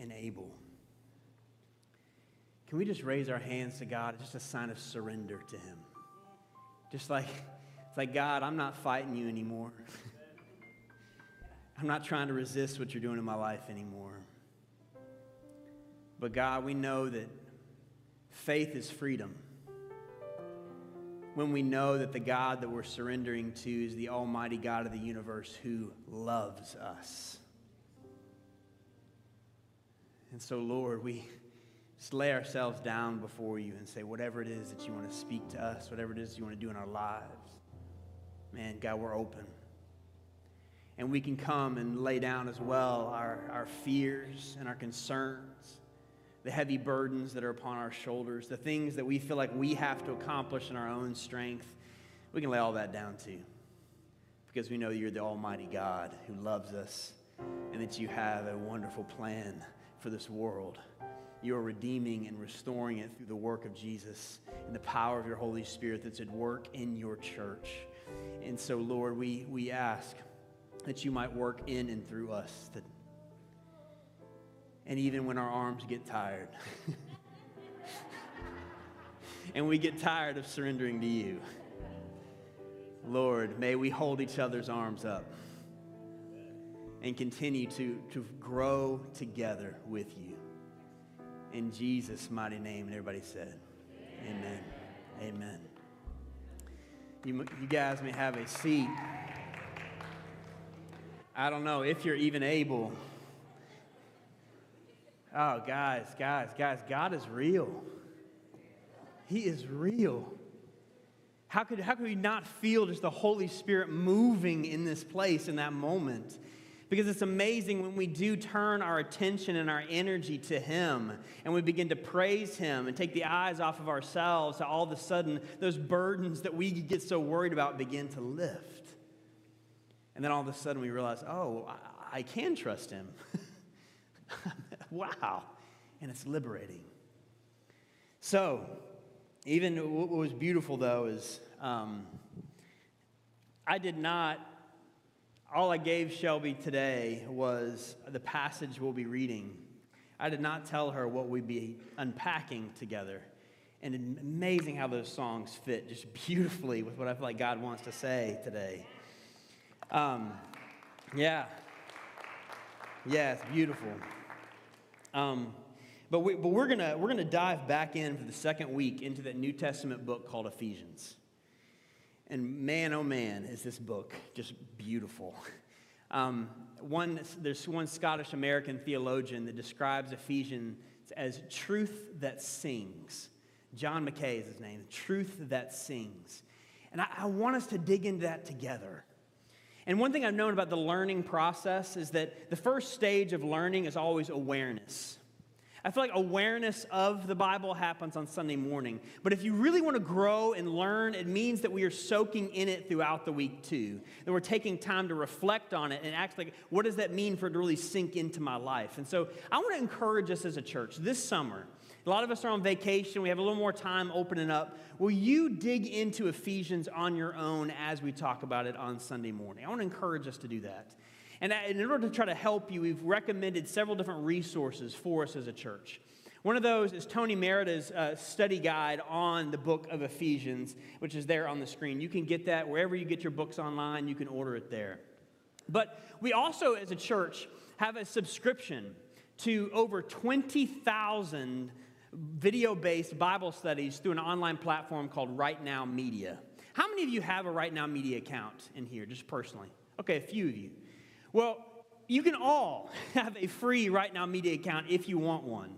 and able. Can we just raise our hands to God? Just a sign of surrender to Him. Just like, it's like, God, I'm not fighting you anymore. I'm not trying to resist what you're doing in my life anymore. But God, we know that faith is freedom. When we know that the God that we're surrendering to is the Almighty God of the universe who loves us. And so, Lord, we just lay ourselves down before you and say, whatever it is that you want to speak to us, whatever it is you want to do in our lives, man, God, we're open. And we can come and lay down as well our, our fears and our concerns, the heavy burdens that are upon our shoulders, the things that we feel like we have to accomplish in our own strength. We can lay all that down too. Because we know you're the Almighty God who loves us and that you have a wonderful plan for this world. You are redeeming and restoring it through the work of Jesus and the power of your Holy Spirit that's at work in your church. And so, Lord, we, we ask that you might work in and through us. That, and even when our arms get tired, and we get tired of surrendering to you, Lord, may we hold each other's arms up and continue to, to grow together with you. In Jesus' mighty name. And everybody said, Amen. Amen. You, you guys may have a seat. I don't know if you're even able. Oh, guys, guys, guys, God is real. He is real. How could, how could we not feel just the Holy Spirit moving in this place in that moment? Because it's amazing when we do turn our attention and our energy to Him and we begin to praise Him and take the eyes off of ourselves, all of a sudden those burdens that we get so worried about begin to lift. And then all of a sudden we realize, oh, I, can trust Him. wow. And it's liberating. So, even what was beautiful though is um, I did not all I gave Shelby today was the passage we'll be reading. I did not tell her what we'd be unpacking together. And amazing how those songs fit just beautifully with what I feel like God wants to say today. Um, yeah. Yeah, it's beautiful. Um, but, we, but we're going we're going to dive back in for the second week into that New Testament book called Ephesians. And man, oh man, is this book just beautiful. Um, one, there's one Scottish American theologian that describes Ephesians as truth that sings. John Mackay is his name, truth that sings. And I, I want us to dig into that together. And one thing I've known about the learning process is that the first stage of learning is always awareness. I feel like awareness of the Bible happens on Sunday morning. But if you really want to grow and learn, it means that we are soaking in it throughout the week too. That we're taking time to reflect on it and act like, what does that mean for it to really sink into my life? And so I want to encourage us as a church this summer. A lot of us are on vacation. We have a little more time opening up. Will you dig into Ephesians on your own as we talk about it on Sunday morning? I want to encourage us to do that. And in order to try to help you, we've recommended several different resources for us as a church. One of those is Tony Merida's uh, study guide on the book of Ephesians, which is there on the screen. You can get that wherever you get your books online, you can order it there. But we also, as a church, have a subscription to over 20,000 video based Bible studies through an online platform called Right Now Media. How many of you have a Right Now Media account in here, just personally? Okay, a few of you. Well, you can all have a free Right Now Media account if you want one.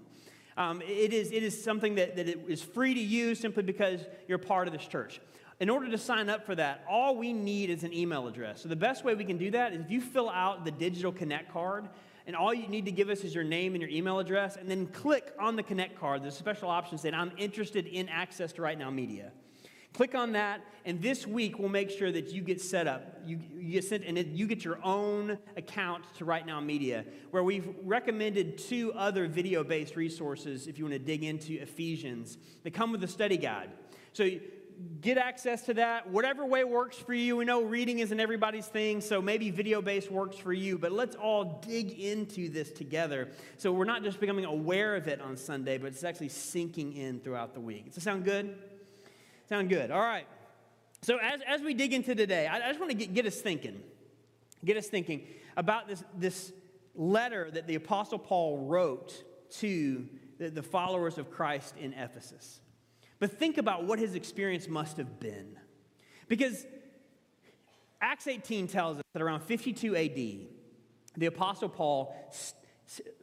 Um, it, is, it is something that, that it is free to use simply because you're part of this church. In order to sign up for that, all we need is an email address. So the best way we can do that is if you fill out the digital connect card, and all you need to give us is your name and your email address, and then click on the connect card. There's a special option saying, I'm interested in access to Right Now Media. Click on that, and this week we'll make sure that you get set up. You, you get sent, and it, you get your own account to Right Now Media, where we've recommended two other video based resources if you want to dig into Ephesians. They come with a study guide. So get access to that, whatever way works for you. We know reading isn't everybody's thing, so maybe video based works for you, but let's all dig into this together. So we're not just becoming aware of it on Sunday, but it's actually sinking in throughout the week. Does that sound good? Sound good. All right. So as, as we dig into today, I, I just want to get, get us thinking, get us thinking about this, this letter that the Apostle Paul wrote to the, the followers of Christ in Ephesus. But think about what his experience must have been. Because Acts 18 tells us that around 52 AD, the Apostle Paul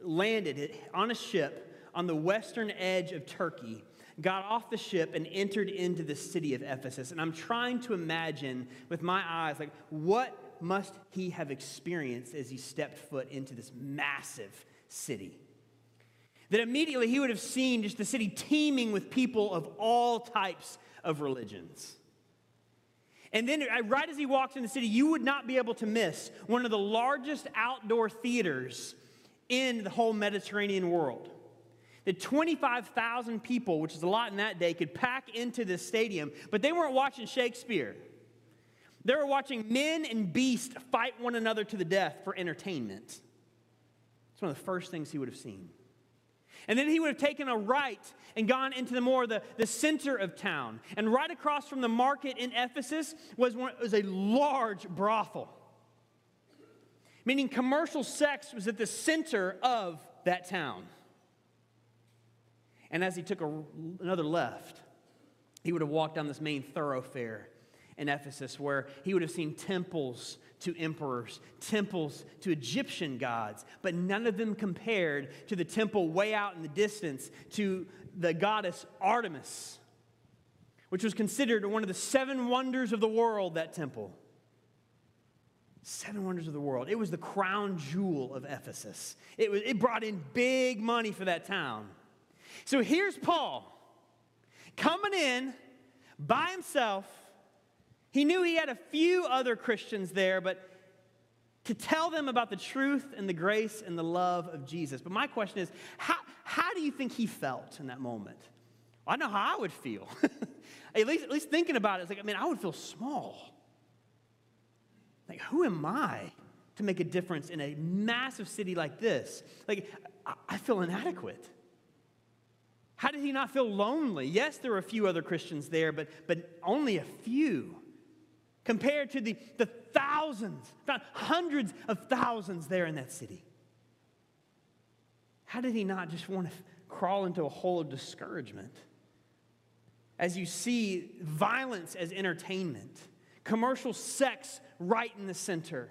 landed on a ship on the western edge of Turkey, got off the ship, and entered into the city of Ephesus. And I'm trying to imagine with my eyes, like, what must he have experienced as he stepped foot into this massive city? that immediately he would have seen just the city teeming with people of all types of religions. And then, uh, right as he walks in the city, you would not be able to miss one of the largest outdoor theaters in the whole Mediterranean world. That 25,000 people, which is a lot in that day, could pack into this stadium, but they weren't watching Shakespeare. They were watching men and beasts fight one another to the death for entertainment. It's one of the first things he would have seen. And then he would have taken a right and gone into the more the, the center of town. And right across from the market in Ephesus was, one, was a large brothel. Meaning commercial sex was at the center of that town. And as he took a, another left, he would have walked down this main thoroughfare in Ephesus where he would have seen temples to emperors, temples to Egyptian gods, but none of them compared to the temple way out in the distance to the goddess Artemis, which was considered one of the seven wonders of the world, that temple. Seven wonders of the world. It was the crown jewel of Ephesus. It, was, it brought in big money for that town. So here's Paul coming in by himself he knew he had a few other Christians there, but to tell them about the truth and the grace and the love of Jesus. But my question is how, how do you think he felt in that moment? Well, I know how I would feel. at, least, at least thinking about it, it's like, I mean, I would feel small. Like, who am I to make a difference in a massive city like this? Like, I, I feel inadequate. How did he not feel lonely? Yes, there were a few other Christians there, but, but only a few compared to the, the thousands, not hundreds of thousands there in that city. How did he not just want to crawl into a hole of discouragement? As you see violence as entertainment, commercial sex right in the center,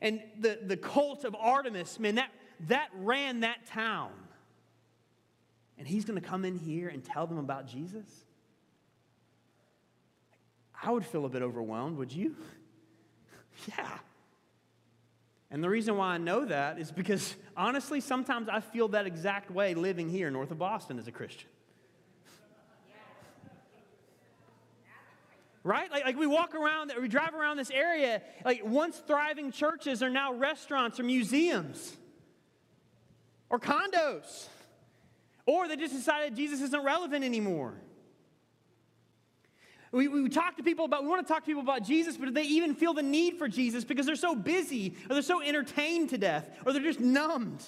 and the, the cult of Artemis, man, that, that ran that town. And he's going to come in here and tell them about Jesus? I would feel a bit overwhelmed, would you? yeah. And the reason why I know that is because honestly, sometimes I feel that exact way living here north of Boston as a Christian. right? Like, like we walk around, we drive around this area, like once thriving churches are now restaurants or museums or condos. Or they just decided Jesus isn't relevant anymore. We, we talk to people about, we want to talk to people about Jesus, but do they even feel the need for Jesus because they're so busy or they're so entertained to death or they're just numbed?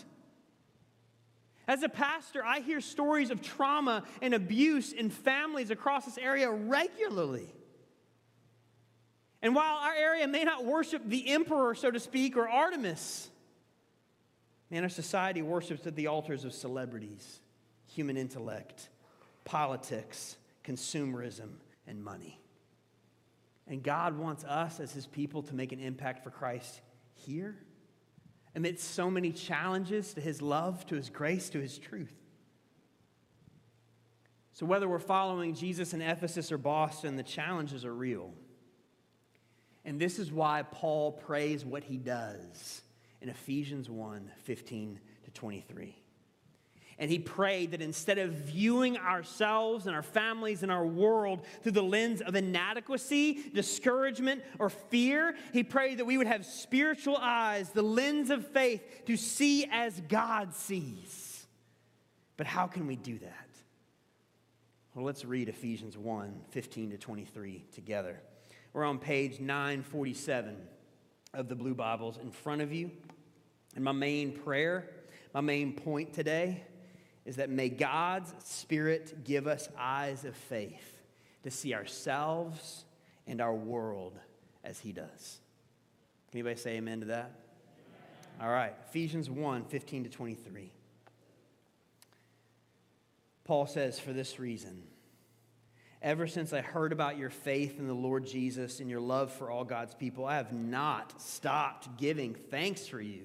As a pastor, I hear stories of trauma and abuse in families across this area regularly. And while our area may not worship the emperor, so to speak, or Artemis, man, our society worships at the altars of celebrities, human intellect, politics, consumerism, and money. And God wants us as his people to make an impact for Christ here amidst so many challenges to his love, to his grace, to his truth. So, whether we're following Jesus in Ephesus or Boston, the challenges are real. And this is why Paul prays what he does in Ephesians 1 15 to 23. And he prayed that instead of viewing ourselves and our families and our world through the lens of inadequacy, discouragement, or fear, he prayed that we would have spiritual eyes, the lens of faith, to see as God sees. But how can we do that? Well, let's read Ephesians 1 15 to 23 together. We're on page 947 of the Blue Bibles in front of you. And my main prayer, my main point today is that may God's Spirit give us eyes of faith to see ourselves and our world as He does. Can anybody say amen to that? All right, Ephesians 1 15 to 23. Paul says, For this reason, ever since I heard about your faith in the Lord Jesus and your love for all God's people, I have not stopped giving thanks for you,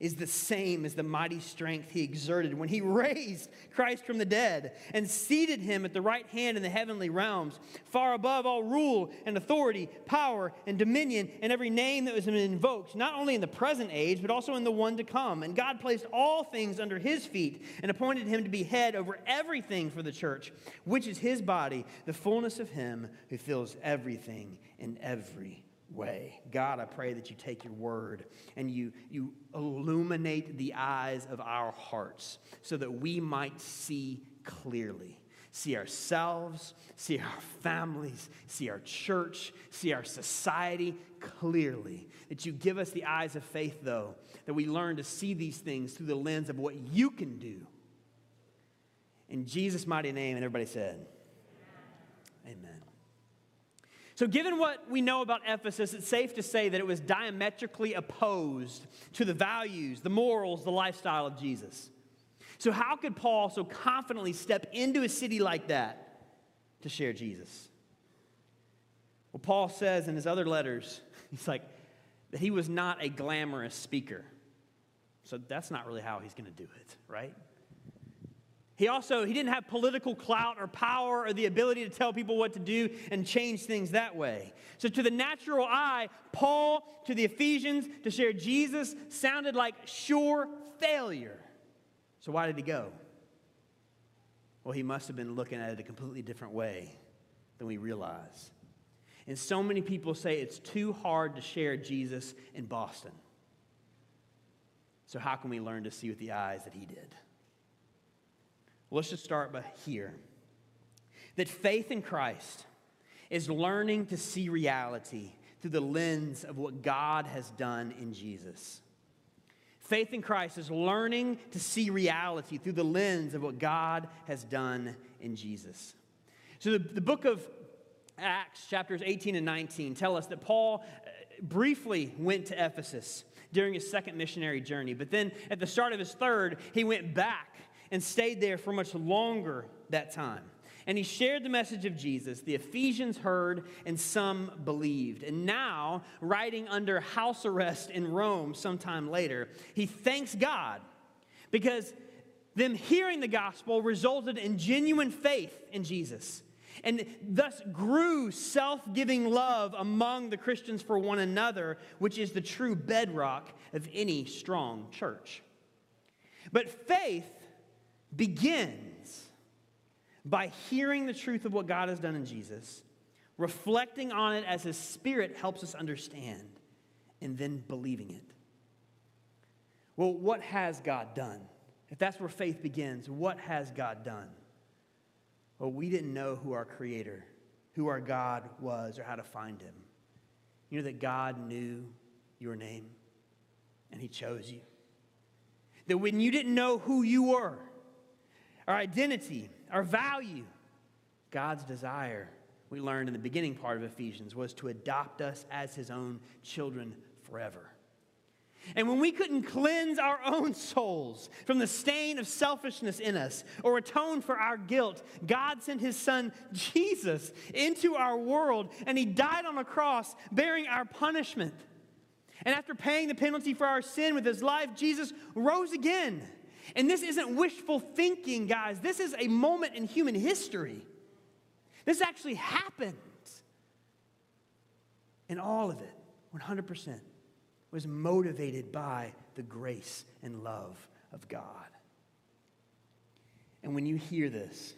is the same as the mighty strength he exerted when he raised Christ from the dead and seated him at the right hand in the heavenly realms, far above all rule and authority, power and dominion, and every name that was invoked, not only in the present age, but also in the one to come. And God placed all things under his feet and appointed him to be head over everything for the church, which is his body, the fullness of him who fills everything in every way. God, I pray that you take your word and you, you illuminate the eyes of our hearts so that we might see clearly. See ourselves, see our families, see our church, see our society clearly. That you give us the eyes of faith, though, that we learn to see these things through the lens of what you can do. In Jesus' mighty name, and everybody said, Amen. So, given what we know about Ephesus, it's safe to say that it was diametrically opposed to the values, the morals, the lifestyle of Jesus. So, how could Paul so confidently step into a city like that to share Jesus? Well, Paul says in his other letters, he's like, that he was not a glamorous speaker. So, that's not really how he's going to do it, right? He also he didn't have political clout or power or the ability to tell people what to do and change things that way. So to the natural eye, Paul to the Ephesians to share Jesus sounded like sure failure. So why did he go? Well, he must have been looking at it a completely different way than we realize. And so many people say it's too hard to share Jesus in Boston. So how can we learn to see with the eyes that he did? Let's just start by here. That faith in Christ is learning to see reality through the lens of what God has done in Jesus. Faith in Christ is learning to see reality through the lens of what God has done in Jesus. So, the, the book of Acts, chapters 18 and 19, tell us that Paul uh, briefly went to Ephesus during his second missionary journey, but then at the start of his third, he went back and stayed there for much longer that time. And he shared the message of Jesus. The Ephesians heard, and some believed. And now, writing under house arrest in Rome sometime later, he thanks God because them hearing the gospel resulted in genuine faith in Jesus and thus grew self giving love among the Christians for one another, which is the true bedrock of any strong church. But faith begins by hearing the truth of what God has done in Jesus, reflecting on it as His Spirit helps us understand, and then believing it. Well, what has God done? If that's where faith begins, what has God done? Well, we didn't know who our Creator, who our God was, or how to find Him. You know that God knew your name and He chose you. That when you didn't know who you were, our identity, our value. God's desire, we learned in the beginning part of Ephesians, was to adopt us as his own children forever. And when we couldn't cleanse our own souls from the stain of selfishness in us or atone for our guilt, God sent his son Jesus into our world and he died on a cross bearing our punishment. And after paying the penalty for our sin with his life, Jesus rose again and this isn't wishful thinking, guys. This is a moment in human history. This actually happened. And all of it, 100%, was motivated by the grace and love of God. And when you hear this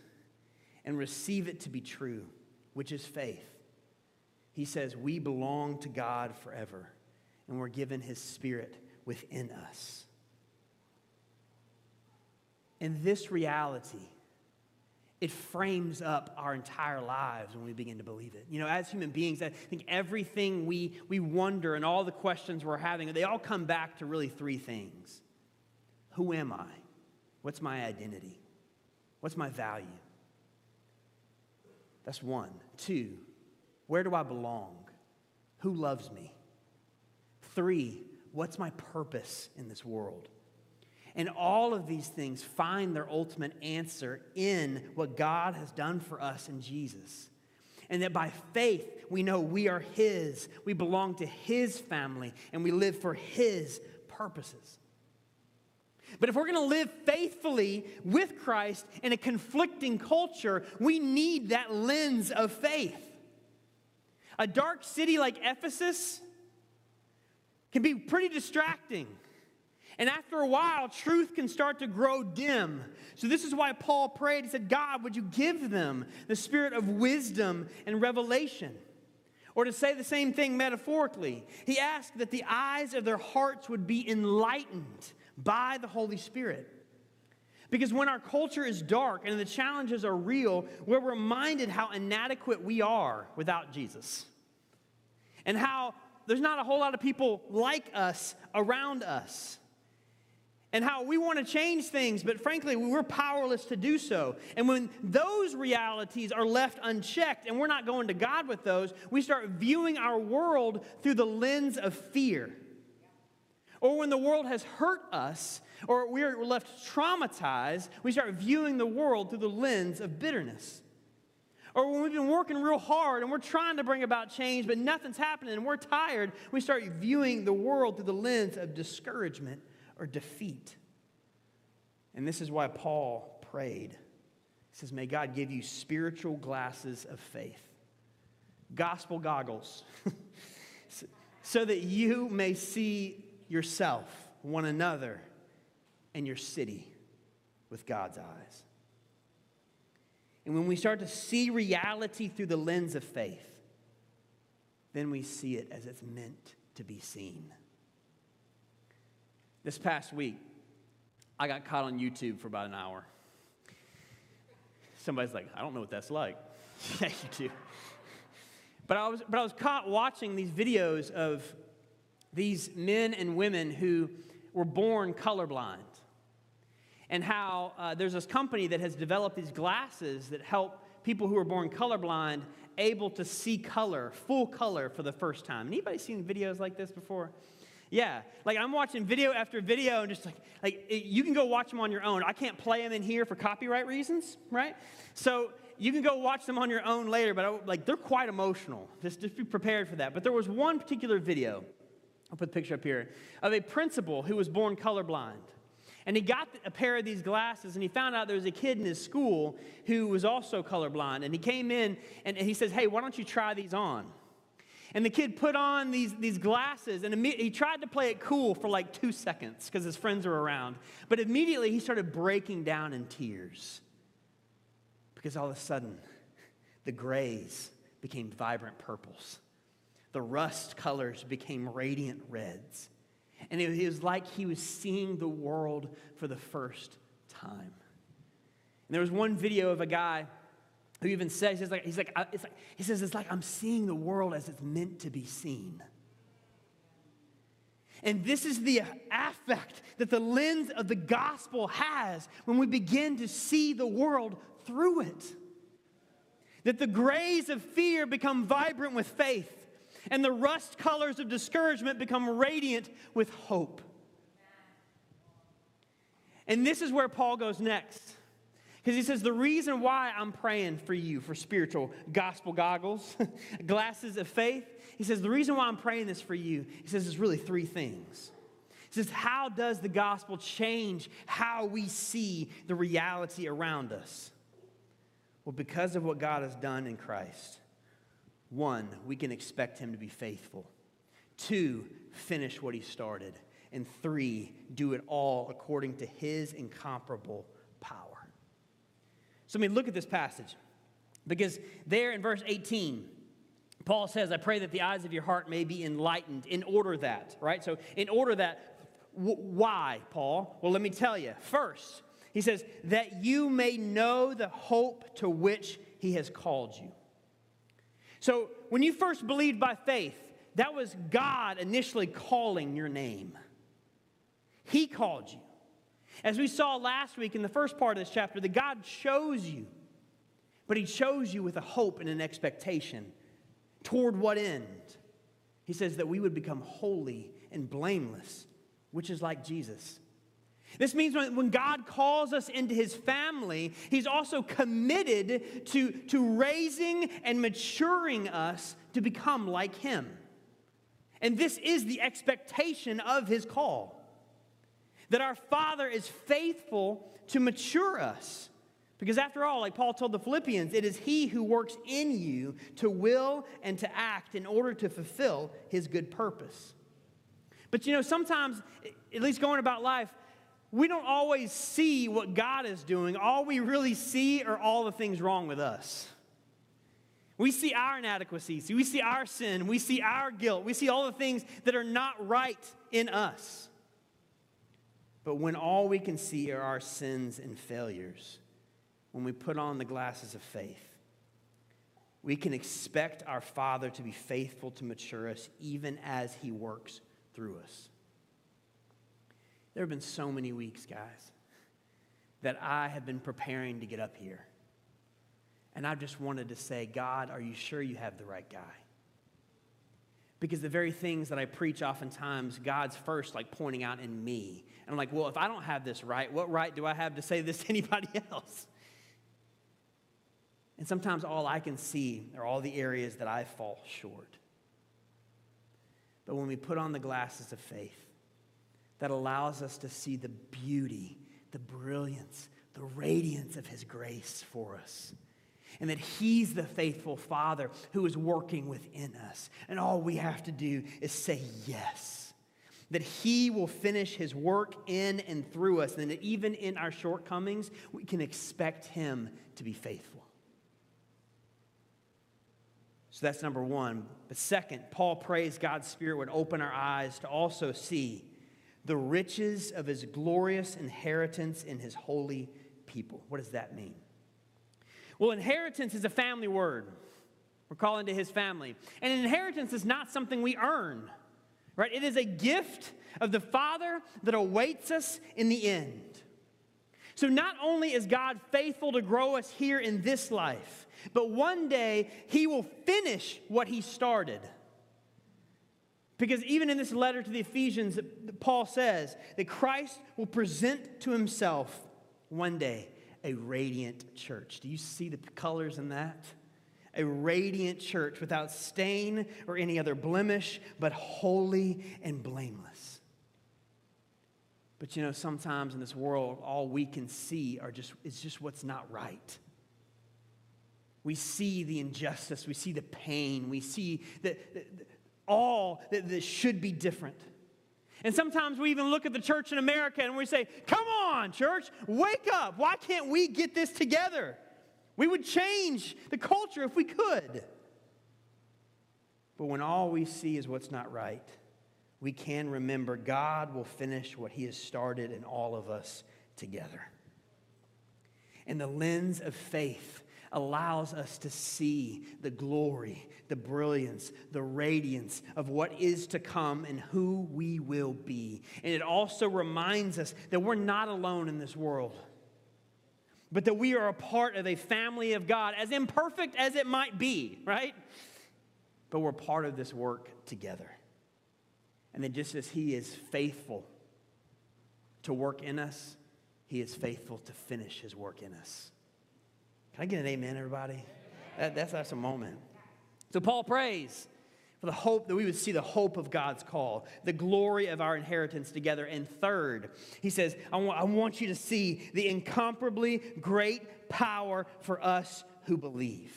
and receive it to be true, which is faith, he says, We belong to God forever, and we're given his spirit within us. And this reality, it frames up our entire lives when we begin to believe it. You know, as human beings, I think everything we, we wonder and all the questions we're having, they all come back to really three things Who am I? What's my identity? What's my value? That's one. Two, where do I belong? Who loves me? Three, what's my purpose in this world? And all of these things find their ultimate answer in what God has done for us in Jesus. And that by faith, we know we are His, we belong to His family, and we live for His purposes. But if we're going to live faithfully with Christ in a conflicting culture, we need that lens of faith. A dark city like Ephesus can be pretty distracting. And after a while, truth can start to grow dim. So, this is why Paul prayed. He said, God, would you give them the spirit of wisdom and revelation? Or to say the same thing metaphorically, he asked that the eyes of their hearts would be enlightened by the Holy Spirit. Because when our culture is dark and the challenges are real, we're reminded how inadequate we are without Jesus. And how there's not a whole lot of people like us around us. And how we want to change things, but frankly, we're powerless to do so. And when those realities are left unchecked and we're not going to God with those, we start viewing our world through the lens of fear. Or when the world has hurt us or we're left traumatized, we start viewing the world through the lens of bitterness. Or when we've been working real hard and we're trying to bring about change, but nothing's happening and we're tired, we start viewing the world through the lens of discouragement or defeat. And this is why Paul prayed. He says, May God give you spiritual glasses of faith, gospel goggles, so that you may see yourself, one another, and your city with God's eyes. And when we start to see reality through the lens of faith, then we see it as it's meant to be seen. This past week, I got caught on YouTube for about an hour. Somebody's like, I don't know what that's like. yeah, you do. But I, was, but I was caught watching these videos of these men and women who were born colorblind. And how uh, there's this company that has developed these glasses that help people who are born colorblind able to see color, full color for the first time. Anybody seen videos like this before? Yeah, like I'm watching video after video and just like, like you can go watch them on your own. I can't play them in here for copyright reasons, right? So you can go watch them on your own later, but I, like they're quite emotional. Just, just be prepared for that. But there was one particular video I'll put the picture up here, of a principal who was born colorblind. And he got a pair of these glasses and he found out there was a kid in his school who was also colorblind. And he came in and he says, Hey, why don't you try these on? And the kid put on these, these glasses and he tried to play it cool for like two seconds because his friends were around. But immediately he started breaking down in tears because all of a sudden the grays became vibrant purples the rust colors became radiant reds. And it was like he was seeing the world for the first time. And there was one video of a guy who even says, he's like, he's like, it's like, he says, it's like I'm seeing the world as it's meant to be seen. And this is the affect that the lens of the gospel has when we begin to see the world through it. That the grays of fear become vibrant with faith and the rust colors of discouragement become radiant with hope. And this is where Paul goes next. Because he says, The reason why I'm praying for you for spiritual gospel goggles, glasses of faith, he says, The reason why I'm praying this for you, he says, is really three things. He says, How does the gospel change how we see the reality around us? Well, because of what God has done in Christ, one, we can expect him to be faithful. Two, finish what he started. And three, do it all according to his incomparable. So, I mean, look at this passage. Because there in verse 18, Paul says, I pray that the eyes of your heart may be enlightened in order that, right? So, in order that, w- why, Paul? Well, let me tell you. First, he says, that you may know the hope to which he has called you. So, when you first believed by faith, that was God initially calling your name. He called you. As we saw last week in the first part of this chapter, that God chose you, but He chose you with a hope and an expectation. Toward what end? He says that we would become holy and blameless, which is like Jesus. This means when, God calls us into his family, he's also committed to, to raising and maturing us to become like him. And this is the expectation of his call that our Father is faithful to mature us. Because after all, like Paul told the Philippians, it is he who works in you to will and to act in order to fulfill his good purpose. But you know, sometimes, at least going about life, we don't always see what God is doing. All we really see are all the things wrong with us. We see our inadequacies, we see our sin, we see our guilt, we see all the things that are not right in us. But when all we can see are our sins and failures, when we put on the glasses of faith, we can expect our Father to be faithful to mature us even as He works through us. There have been so many weeks, guys, that I have been preparing to get up here. And I just wanted to say, God, are you sure you have the right guy? Because the very things that I preach oftentimes, God's first like pointing out in me. And I'm like, well, if I don't have this right, what right do I have to say this to anybody else? And sometimes all I can see are all the areas that I fall short. But when we put on the glasses of faith, that allows us to see the beauty, the brilliance, the radiance of His grace for us. And that He's the faithful Father who is working within us. And all we have to do is say yes. That He will finish His work in and through us. And that even in our shortcomings, we can expect Him to be faithful. So that's number one. But second, Paul prays God's Spirit would open our eyes to also see the riches of his glorious inheritance in his holy people. What does that mean? Well, inheritance is a family word. We're calling to his family. And inheritance is not something we earn, right? It is a gift of the Father that awaits us in the end. So, not only is God faithful to grow us here in this life, but one day he will finish what he started. Because even in this letter to the Ephesians, Paul says that Christ will present to himself one day a radiant church. Do you see the colors in that? A radiant church without stain or any other blemish, but holy and blameless. But you know, sometimes in this world, all we can see are just, is just what's not right. We see the injustice, we see the pain, we see the, all that this should be different. And sometimes we even look at the church in America and we say, Come on, church, wake up. Why can't we get this together? We would change the culture if we could. But when all we see is what's not right, we can remember God will finish what He has started in all of us together. And the lens of faith allows us to see the glory, the brilliance, the radiance of what is to come and who we will be. And it also reminds us that we're not alone in this world, but that we are a part of a family of God, as imperfect as it might be, right? But we're part of this work together. And then just as He is faithful to work in us, He is faithful to finish His work in us. Can I get an amen, everybody? That, that's, that's a moment. So Paul prays, for the hope that we would see the hope of God's call, the glory of our inheritance together. And third, he says, I want, I want you to see the incomparably great power for us who believe.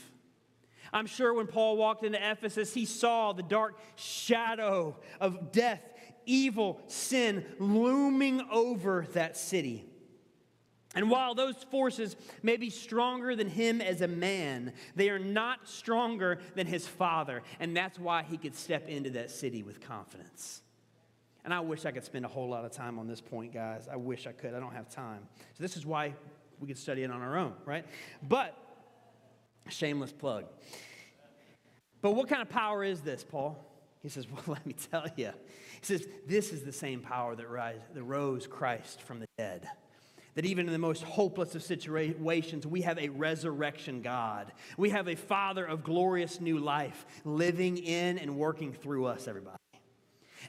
I'm sure when Paul walked into Ephesus, he saw the dark shadow of death, evil, sin looming over that city. And while those forces may be stronger than him as a man, they are not stronger than his father. And that's why he could step into that city with confidence. And I wish I could spend a whole lot of time on this point, guys. I wish I could. I don't have time. So, this is why we could study it on our own, right? But, shameless plug. But what kind of power is this, Paul? He says, Well, let me tell you. He says, This is the same power that, that rose Christ from the dead that even in the most hopeless of situations, we have a resurrection God. We have a Father of glorious new life living in and working through us, everybody.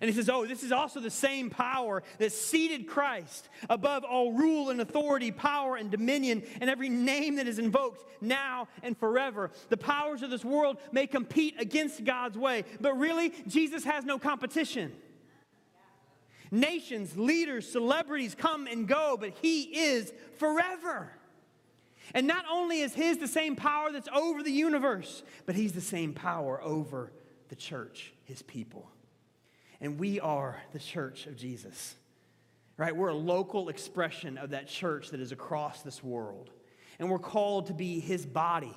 And he says, Oh, this is also the same power that seated Christ above all rule and authority, power and dominion, and every name that is invoked now and forever. The powers of this world may compete against God's way, but really, Jesus has no competition. Nations, leaders, celebrities come and go, but He is forever. And not only is His the same power that's over the universe, but He's the same power over the church, His people. And we are the church of Jesus, right? We're a local expression of that church that is across this world. And we're called to be His body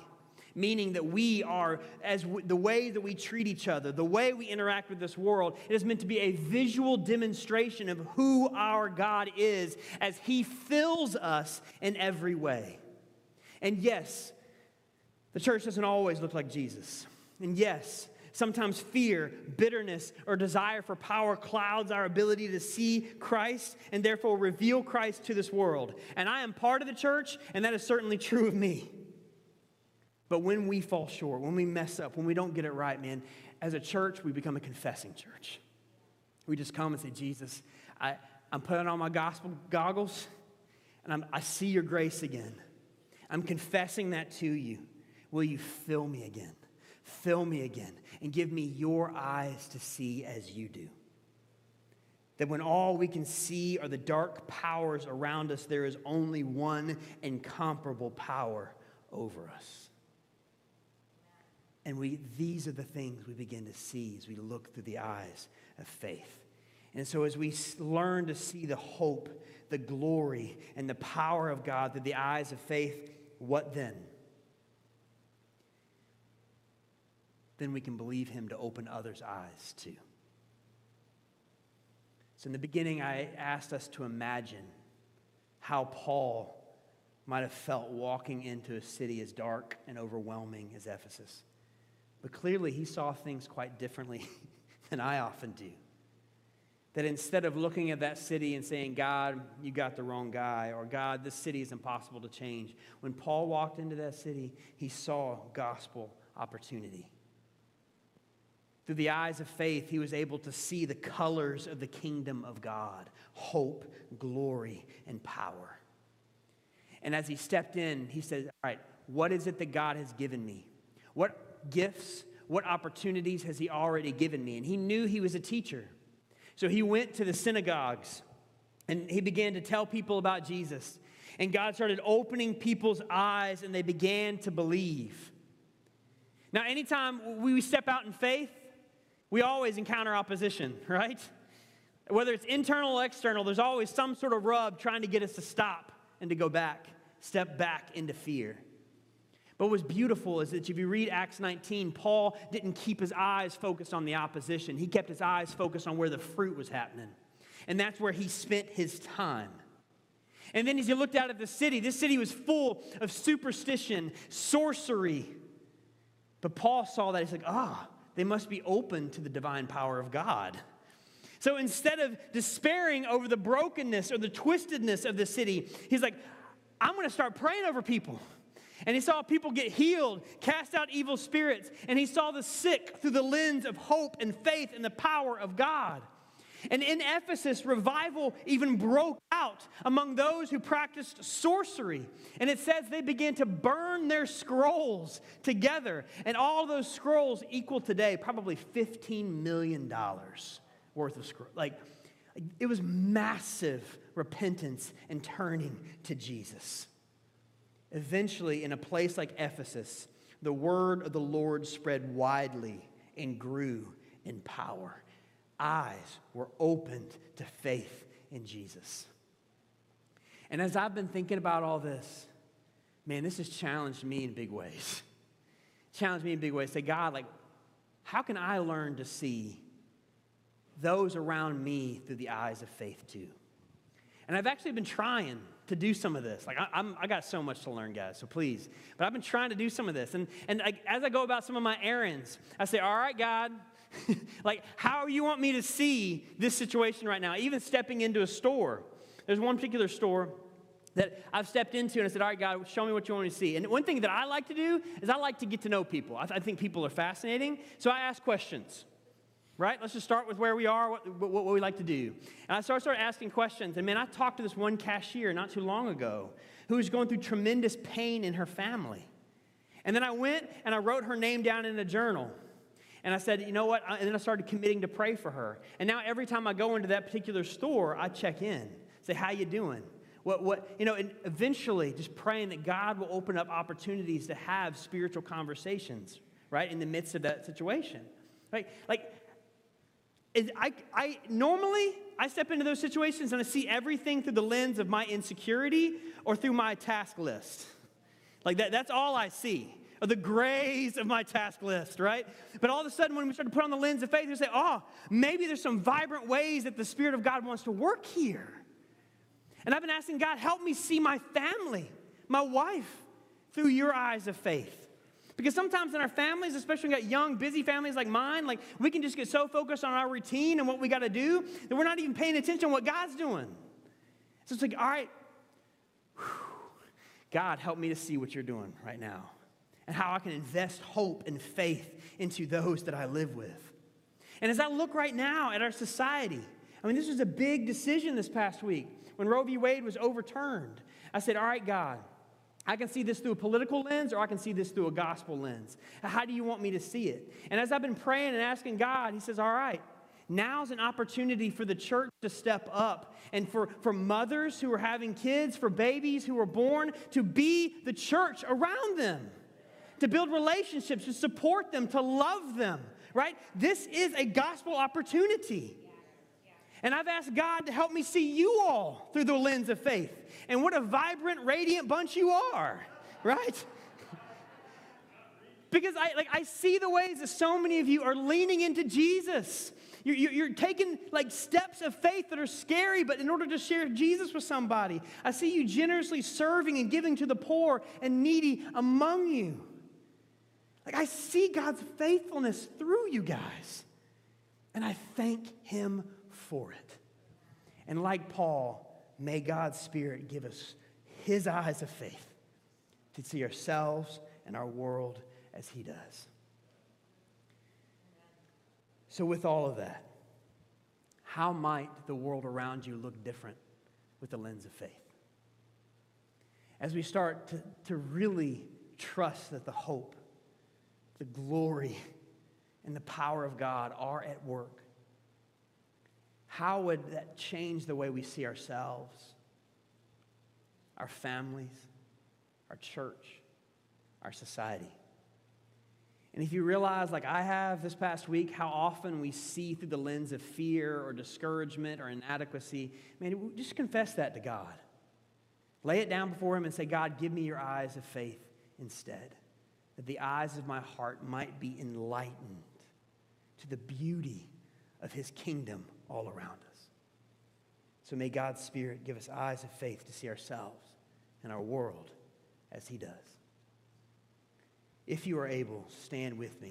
meaning that we are, as w- the way that we treat each other, the way we interact with this world, it is meant to be a visual demonstration of who our God is as He fills us in every way. And yes, the church doesn't always look like Jesus. And yes, Sometimes fear, bitterness, or desire for power clouds our ability to see Christ and therefore reveal Christ to this world. And I am part of the church, and that is certainly true of me. But when we fall short, when we mess up, when we don't get it right, man, as a church, we become a confessing church. We just come and say, Jesus, I, I'm putting on my gospel goggles and I'm, I see your grace again. I'm confessing that to you. Will you fill me again? Fill me again and give me your eyes to see as you do. That when all we can see are the dark powers around us, there is only one incomparable power over us. And we, these are the things we begin to see as we look through the eyes of faith. And so, as we learn to see the hope, the glory, and the power of God through the eyes of faith, what then? Then we can believe Him to open others' eyes too. So, in the beginning, I asked us to imagine how Paul might have felt walking into a city as dark and overwhelming as Ephesus. But clearly, he saw things quite differently than I often do. That instead of looking at that city and saying, God, you got the wrong guy, or God, this city is impossible to change, when Paul walked into that city, he saw gospel opportunity. Through the eyes of faith, he was able to see the colors of the kingdom of God hope, glory, and power. And as he stepped in, he said, All right, what is it that God has given me? What gifts, what opportunities has he already given me? And he knew he was a teacher. So he went to the synagogues and he began to tell people about Jesus. And God started opening people's eyes and they began to believe. Now, anytime we step out in faith, we always encounter opposition, right? Whether it's internal or external, there's always some sort of rub trying to get us to stop and to go back, step back into fear. But what's beautiful is that if you read Acts 19, Paul didn't keep his eyes focused on the opposition. He kept his eyes focused on where the fruit was happening. And that's where he spent his time. And then as he looked out at the city, this city was full of superstition, sorcery. But Paul saw that. He's like, ah, oh, they must be open to the divine power of God. So instead of despairing over the brokenness or the twistedness of the city, he's like, I'm going to start praying over people. And he saw people get healed, cast out evil spirits, and he saw the sick through the lens of hope and faith and the power of God. And in Ephesus, revival even broke out among those who practiced sorcery. And it says they began to burn their scrolls together. And all those scrolls equal today probably $15 million worth of scrolls. Like, it was massive repentance and turning to Jesus. Eventually, in a place like Ephesus, the word of the Lord spread widely and grew in power eyes were opened to faith in Jesus. And as I've been thinking about all this, man, this has challenged me in big ways. Challenged me in big ways. Say, God, like, how can I learn to see those around me through the eyes of faith too? And I've actually been trying to do some of this. Like, I, am I got so much to learn, guys, so please. But I've been trying to do some of this. And, and I, as I go about some of my errands, I say, All right, God, like, how you want me to see this situation right now? Even stepping into a store. There's one particular store that I've stepped into and I said, All right, God, show me what you want me to see. And one thing that I like to do is I like to get to know people. I, th- I think people are fascinating. So I ask questions, right? Let's just start with where we are, what, what, what we like to do. And I started, started asking questions. And man, I talked to this one cashier not too long ago who was going through tremendous pain in her family. And then I went and I wrote her name down in a journal. And I said, you know what? And then I started committing to pray for her. And now every time I go into that particular store, I check in, say, how you doing? What, what, you know, and eventually just praying that God will open up opportunities to have spiritual conversations, right, in the midst of that situation, right? Like, I, I normally I step into those situations and I see everything through the lens of my insecurity or through my task list. Like that, that's all I see the grays of my task list, right? But all of a sudden, when we start to put on the lens of faith, we say, oh, maybe there's some vibrant ways that the Spirit of God wants to work here. And I've been asking God, help me see my family, my wife, through your eyes of faith. Because sometimes in our families, especially we got young, busy families like mine, like we can just get so focused on our routine and what we got to do that we're not even paying attention to what God's doing. So it's like, all right, God, help me to see what you're doing right now and how I can invest hope and faith into those that I live with. And as I look right now at our society, I mean, this was a big decision this past week when Roe v. Wade was overturned. I said, All right, God, I can see this through a political lens or I can see this through a gospel lens. How do you want me to see it? And as I've been praying and asking God, He says, All right, now's an opportunity for the church to step up and for, for mothers who are having kids, for babies who are born, to be the church around them to build relationships, to support them, to love them, right? This is a gospel opportunity. And I've asked God to help me see you all through the lens of faith. And what a vibrant, radiant bunch you are, right? because I, like, I see the ways that so many of you are leaning into Jesus. You're, you're, taking like steps of faith that are scary, but in order to share Jesus with somebody, I see you generously serving and giving to the poor and needy among you. Like, I see God's faithfulness through you guys, and I thank Him for it. And like Paul, may God's Spirit give us His eyes of faith to see ourselves and our world as He does. So, with all of that, how might the world around you look different with the lens of faith? As we start to, to really trust that the hope the glory and the power of God are at work, how would that change the way we see ourselves, our families, our church, our society? And if you realize, like I have this past week, how often we see through the lens of fear or discouragement or inadequacy, man, just confess that to God. Lay it down before Him and say, God, give me your eyes of faith instead that the eyes of my heart might be enlightened to the beauty of his kingdom all around us. So may God's Spirit give us eyes of faith to see ourselves and our world as he does. If you are able, stand with me.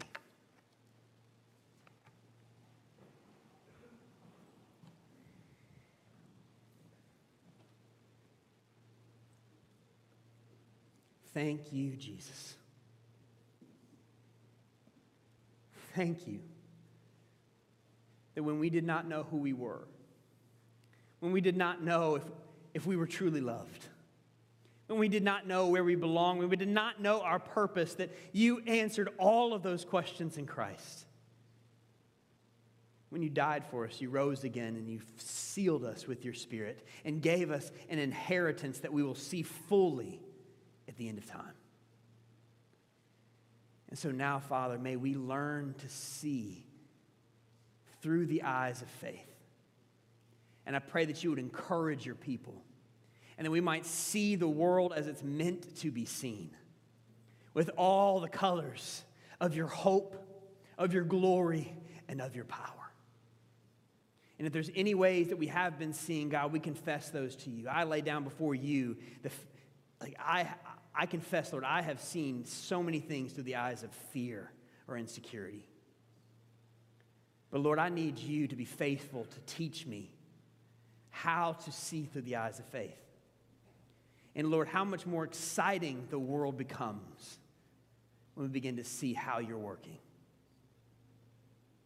Thank you, Jesus. Thank you that when we did not know who we were, when we did not know if, if we were truly loved, when we did not know where we belong, when we did not know our purpose, that you answered all of those questions in Christ. When you died for us, you rose again and you sealed us with your spirit and gave us an inheritance that we will see fully at the end of time. And so now, Father, may we learn to see through the eyes of faith. And I pray that you would encourage your people and that we might see the world as it's meant to be seen with all the colors of your hope, of your glory, and of your power. And if there's any ways that we have been seeing, God, we confess those to you. I lay down before you the, like I, I confess, Lord, I have seen so many things through the eyes of fear or insecurity. But Lord, I need you to be faithful to teach me how to see through the eyes of faith. And Lord, how much more exciting the world becomes when we begin to see how you're working.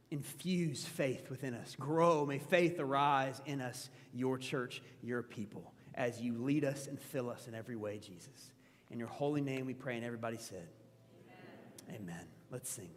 Infuse faith within us. Grow. May faith arise in us, your church, your people, as you lead us and fill us in every way, Jesus. In your holy name we pray, and everybody said, Amen. Amen. Let's sing.